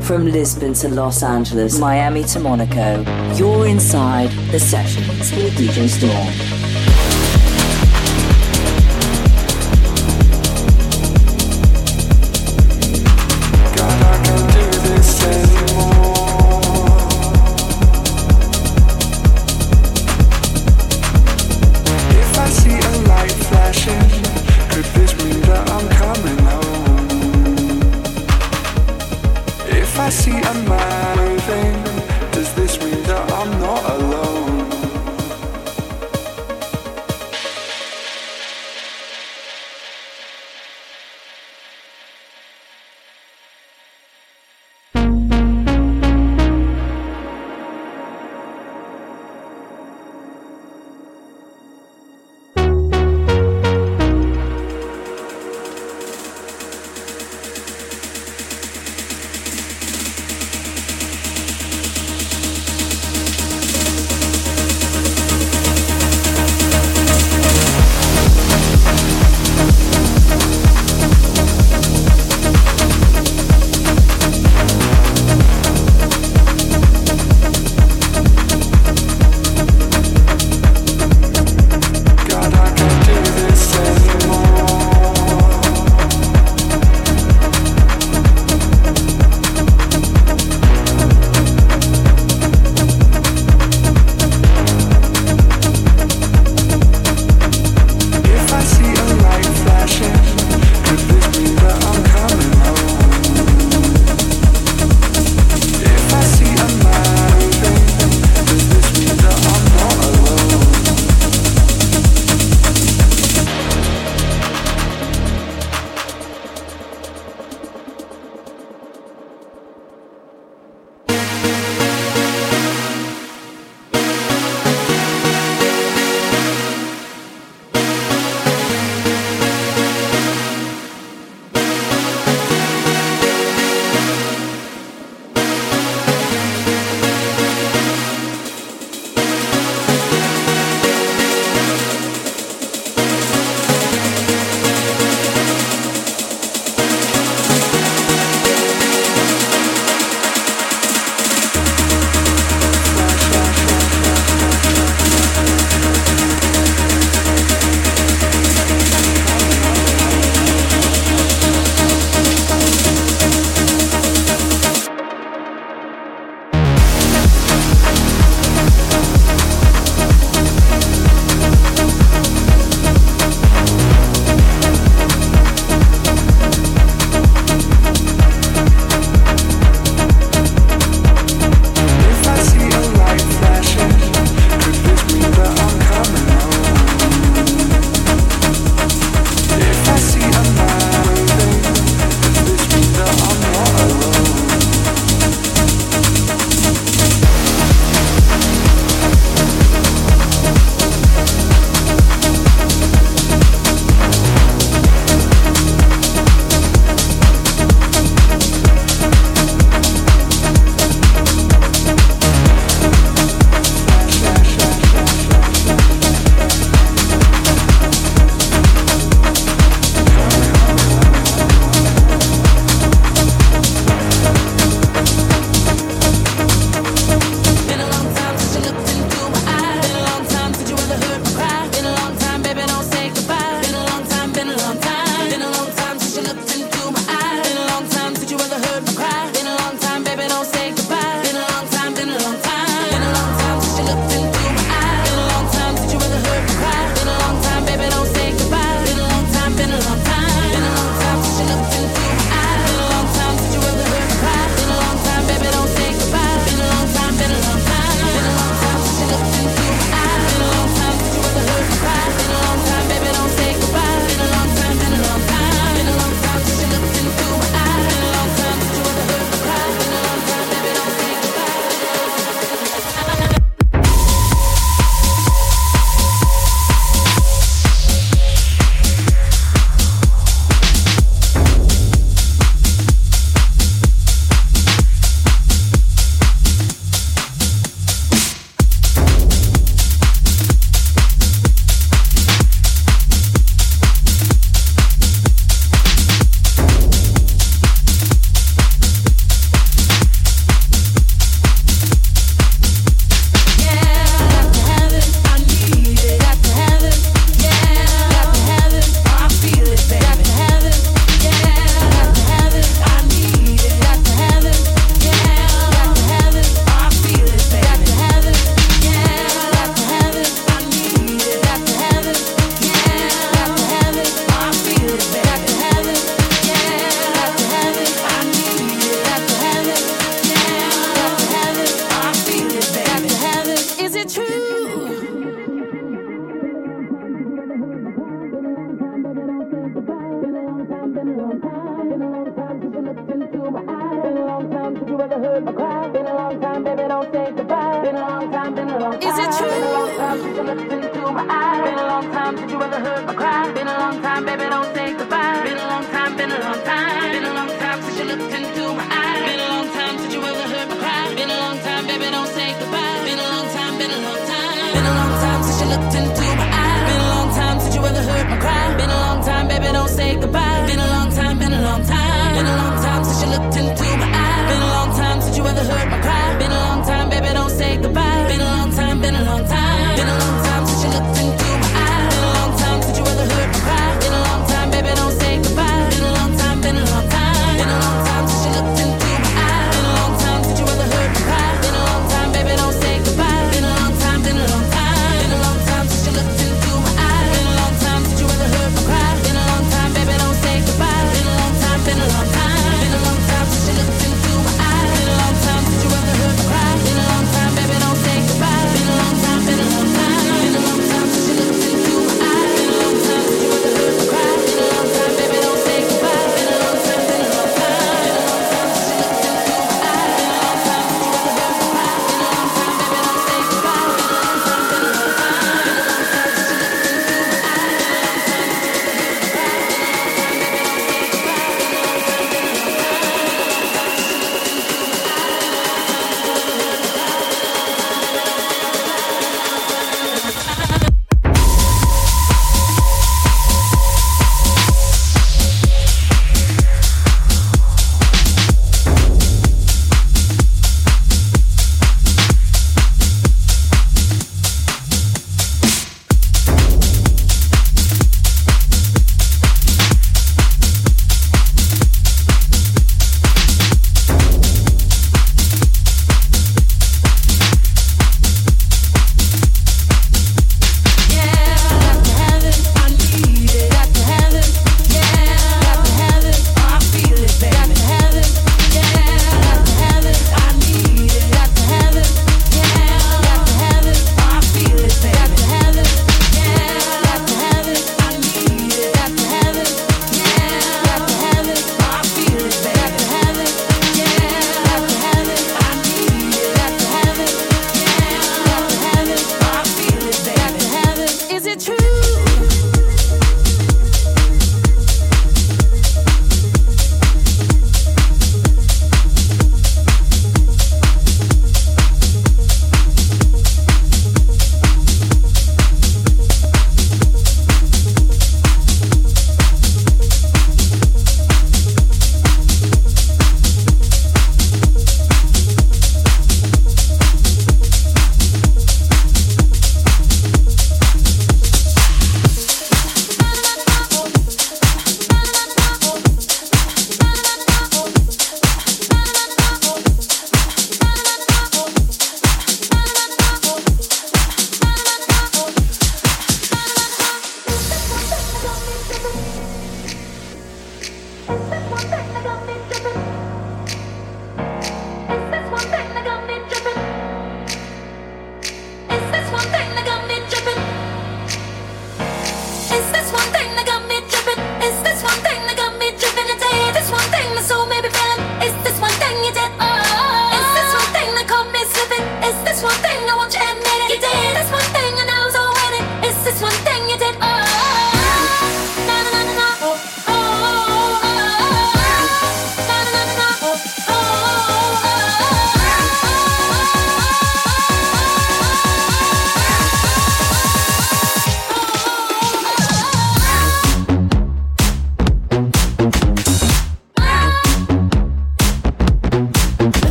From Lisbon to Los Angeles, Miami to Monaco, you're inside the sessions with DJ Storm.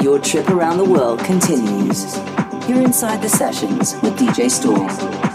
Your trip around the world continues. You're inside the sessions with DJ Storm.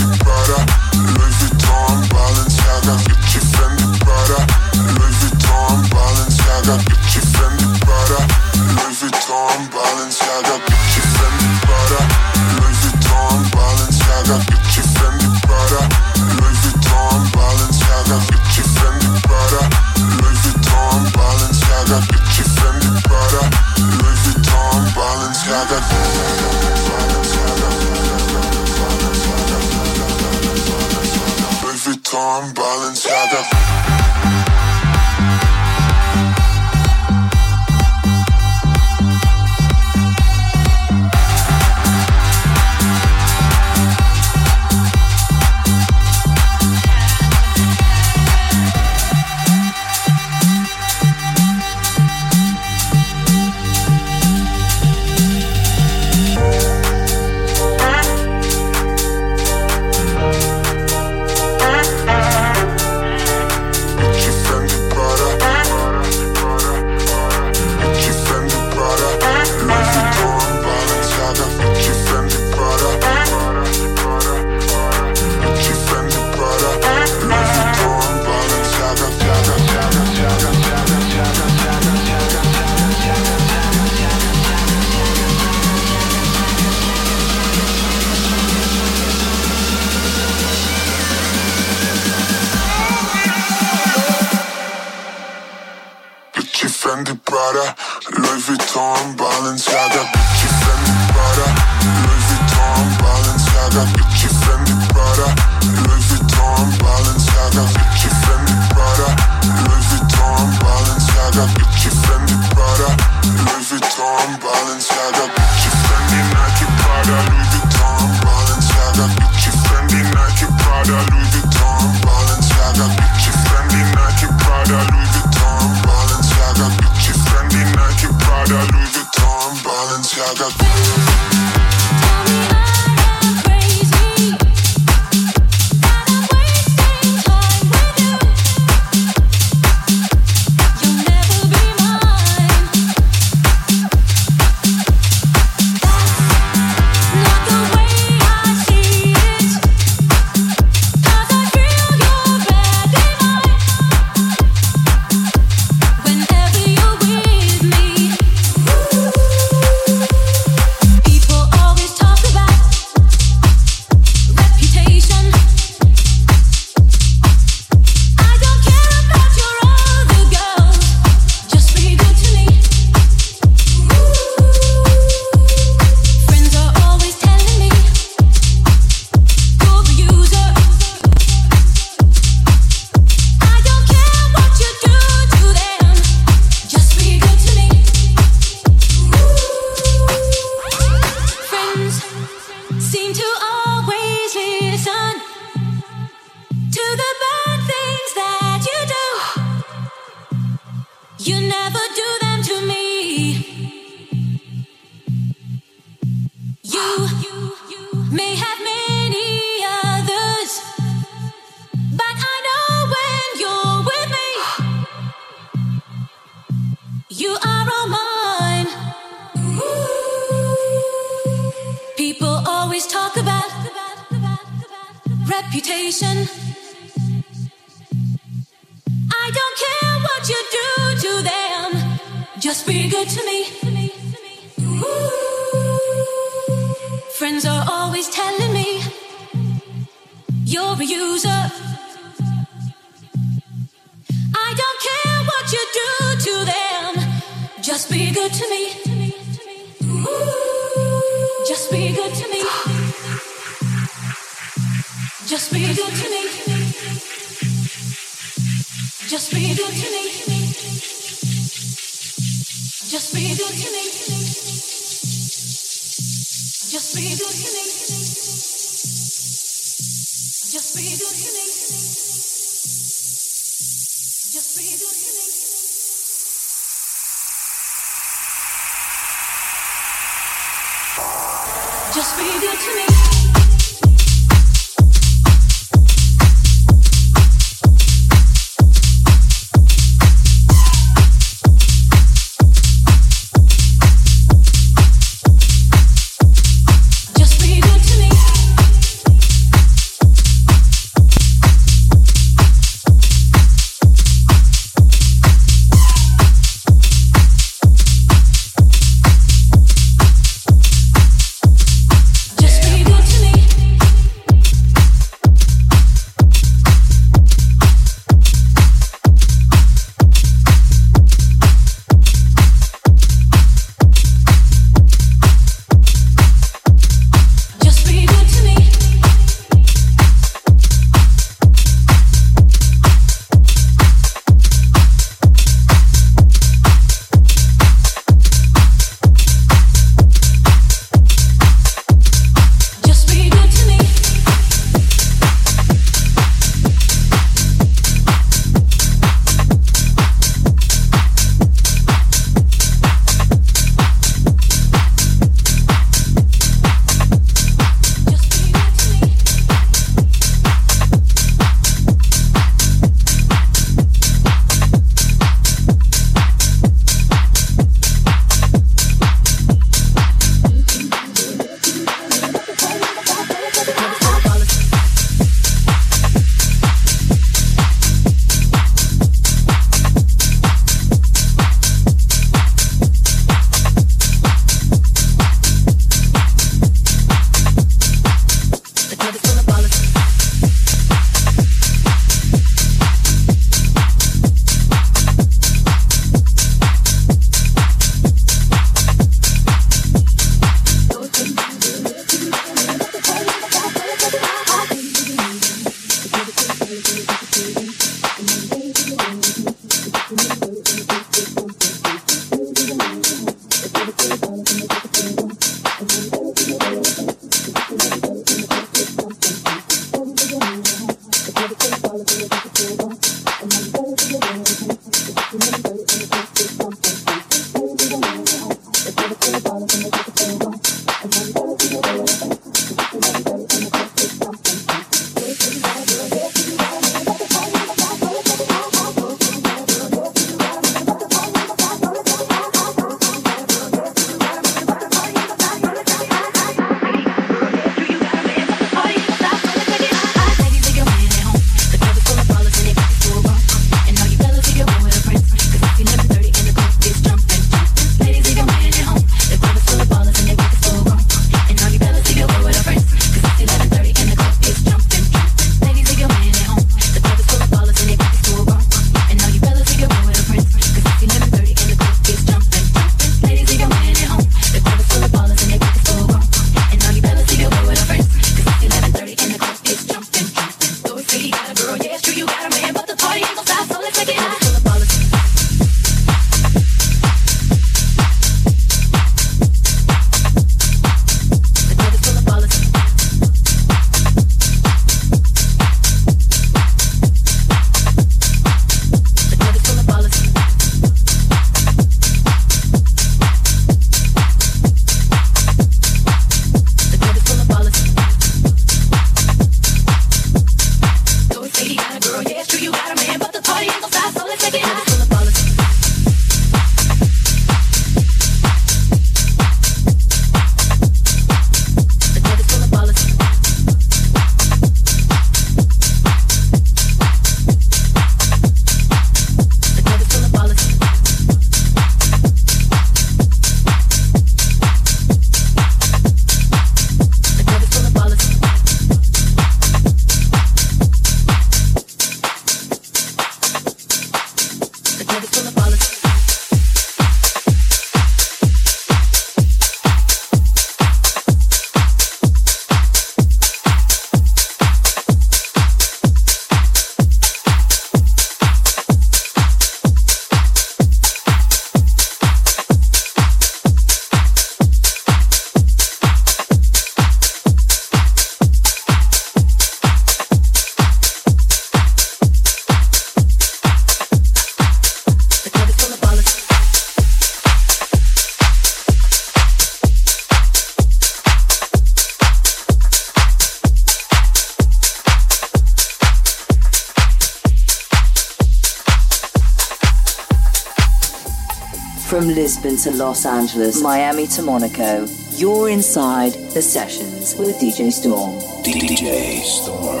To Los Angeles, Miami to Monaco. You're inside the sessions with DJ Storm. DJ Storm.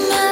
말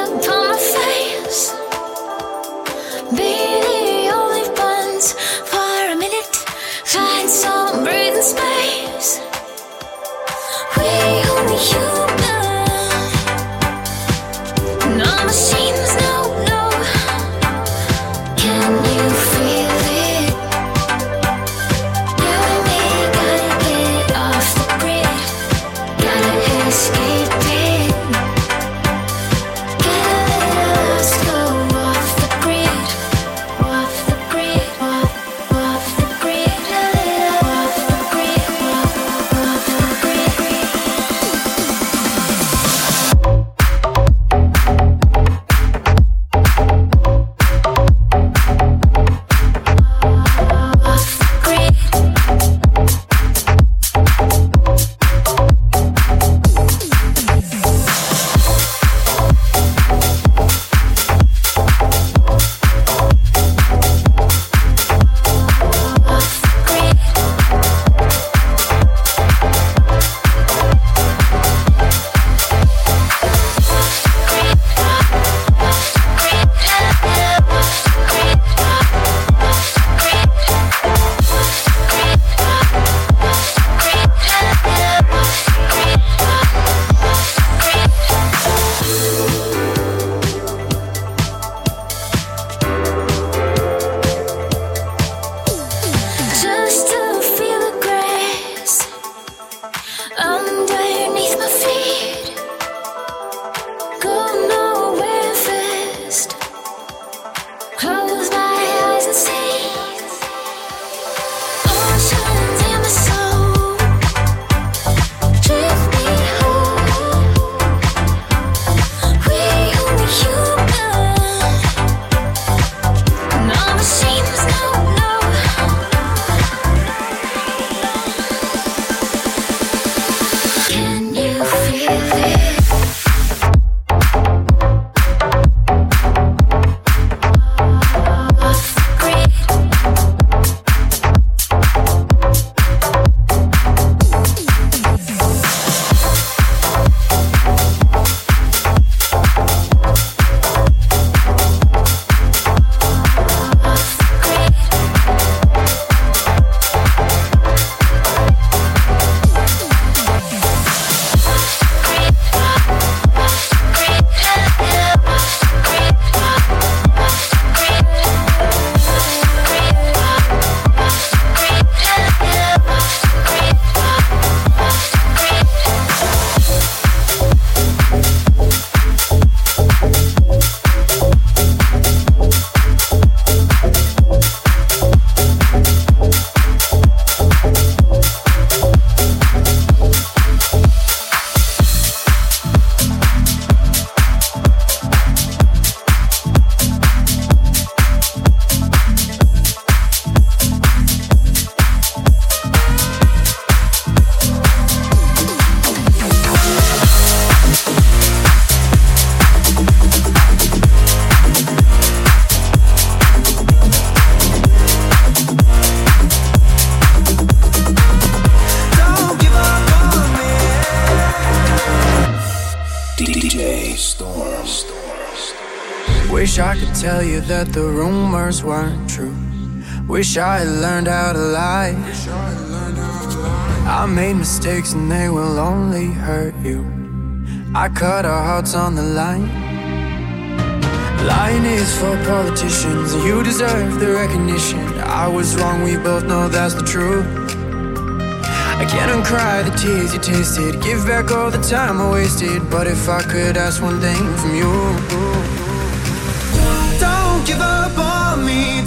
tell you that the rumors weren't true. Wish I had learned how to lie. I made mistakes and they will only hurt you. I cut our hearts on the line. Lying is for politicians, you deserve the recognition. I was wrong, we both know that's the truth. I can't uncry the tears you tasted, give back all the time I wasted. But if I could ask one thing from you,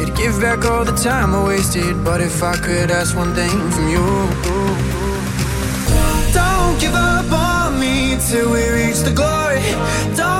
you tasted. Give back all the time I wasted. But if I could ask one thing from you, don't give up on me till we reach the glory. Don't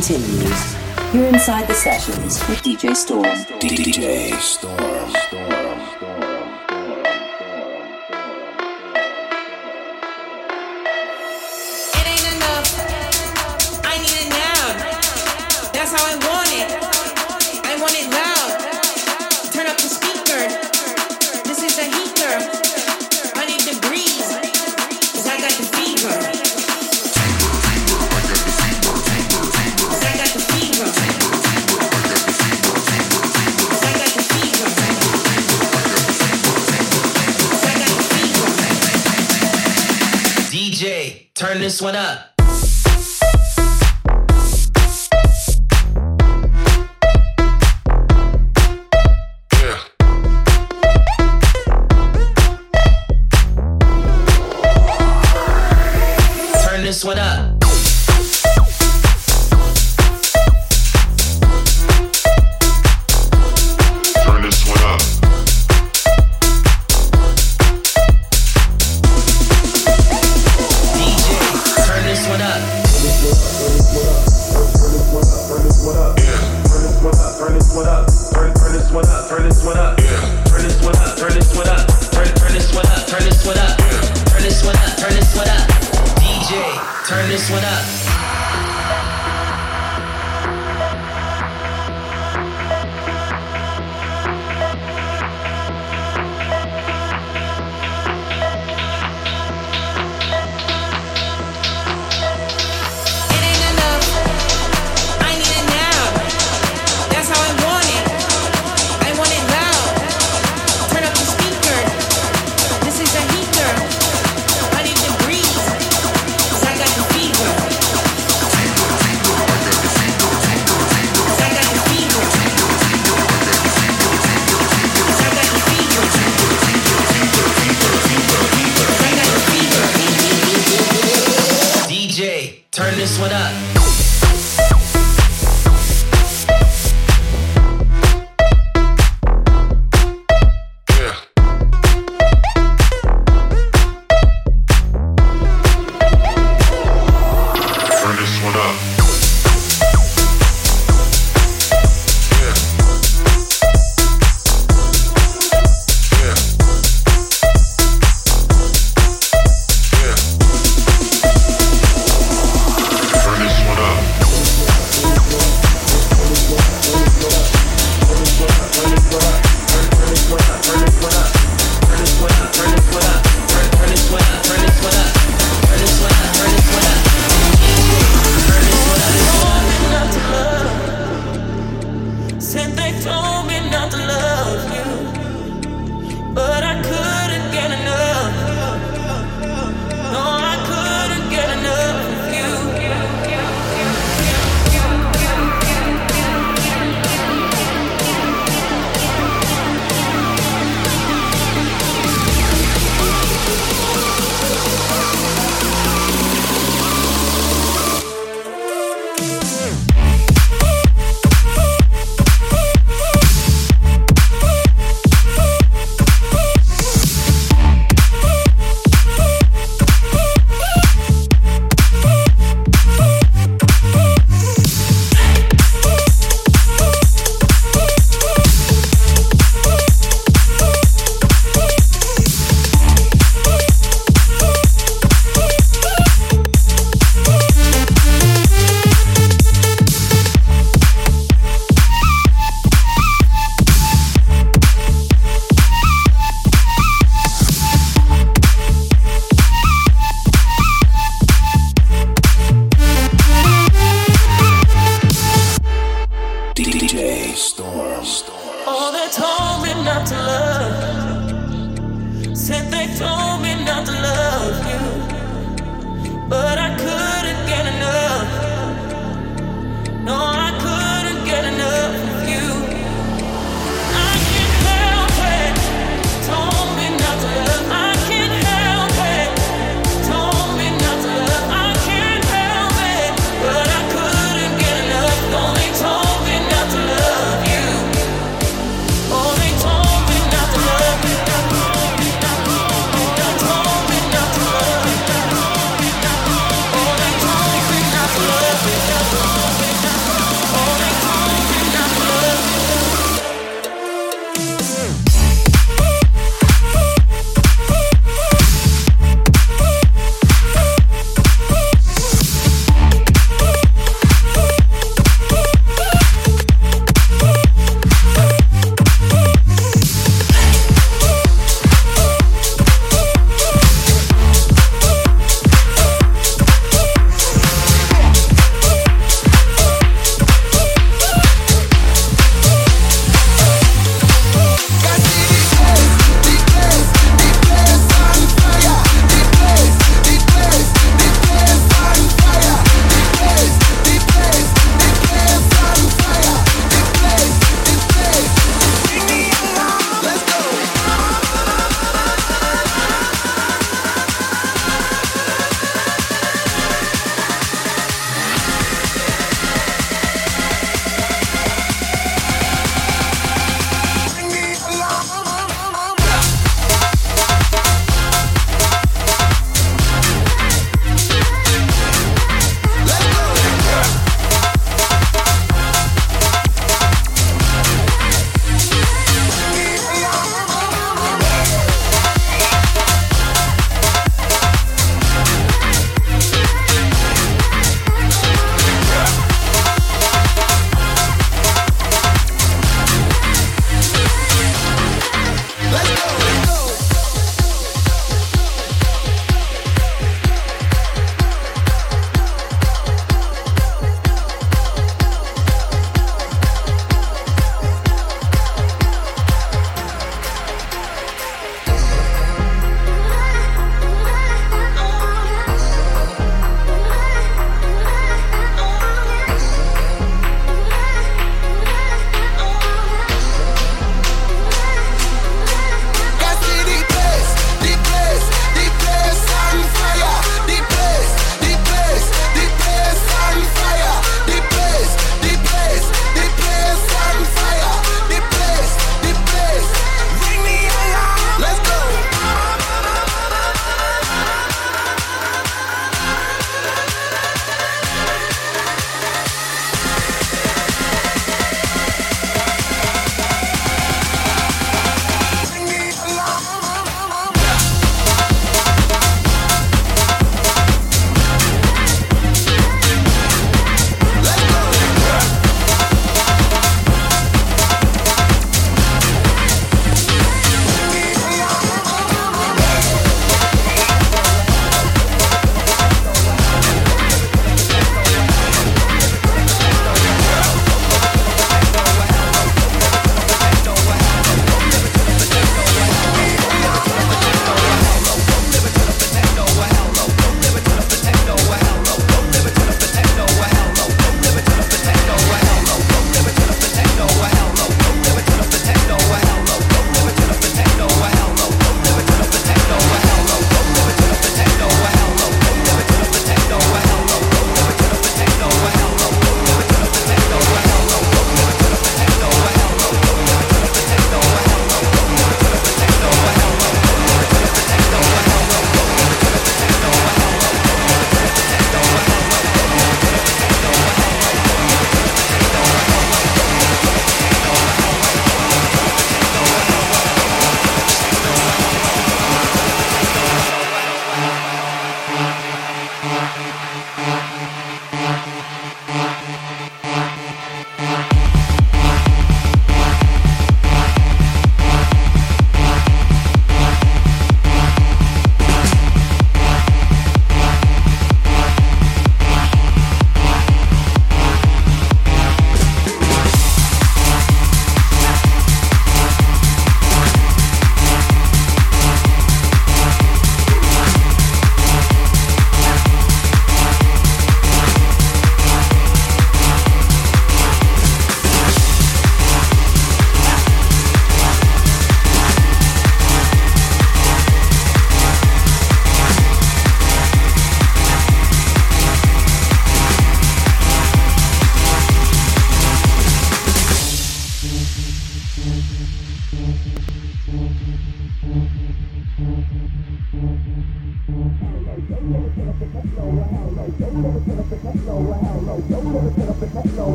continues.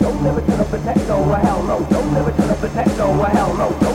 Don't live it to the potato, well, hell no. Don't live it to the potato, well, hell no.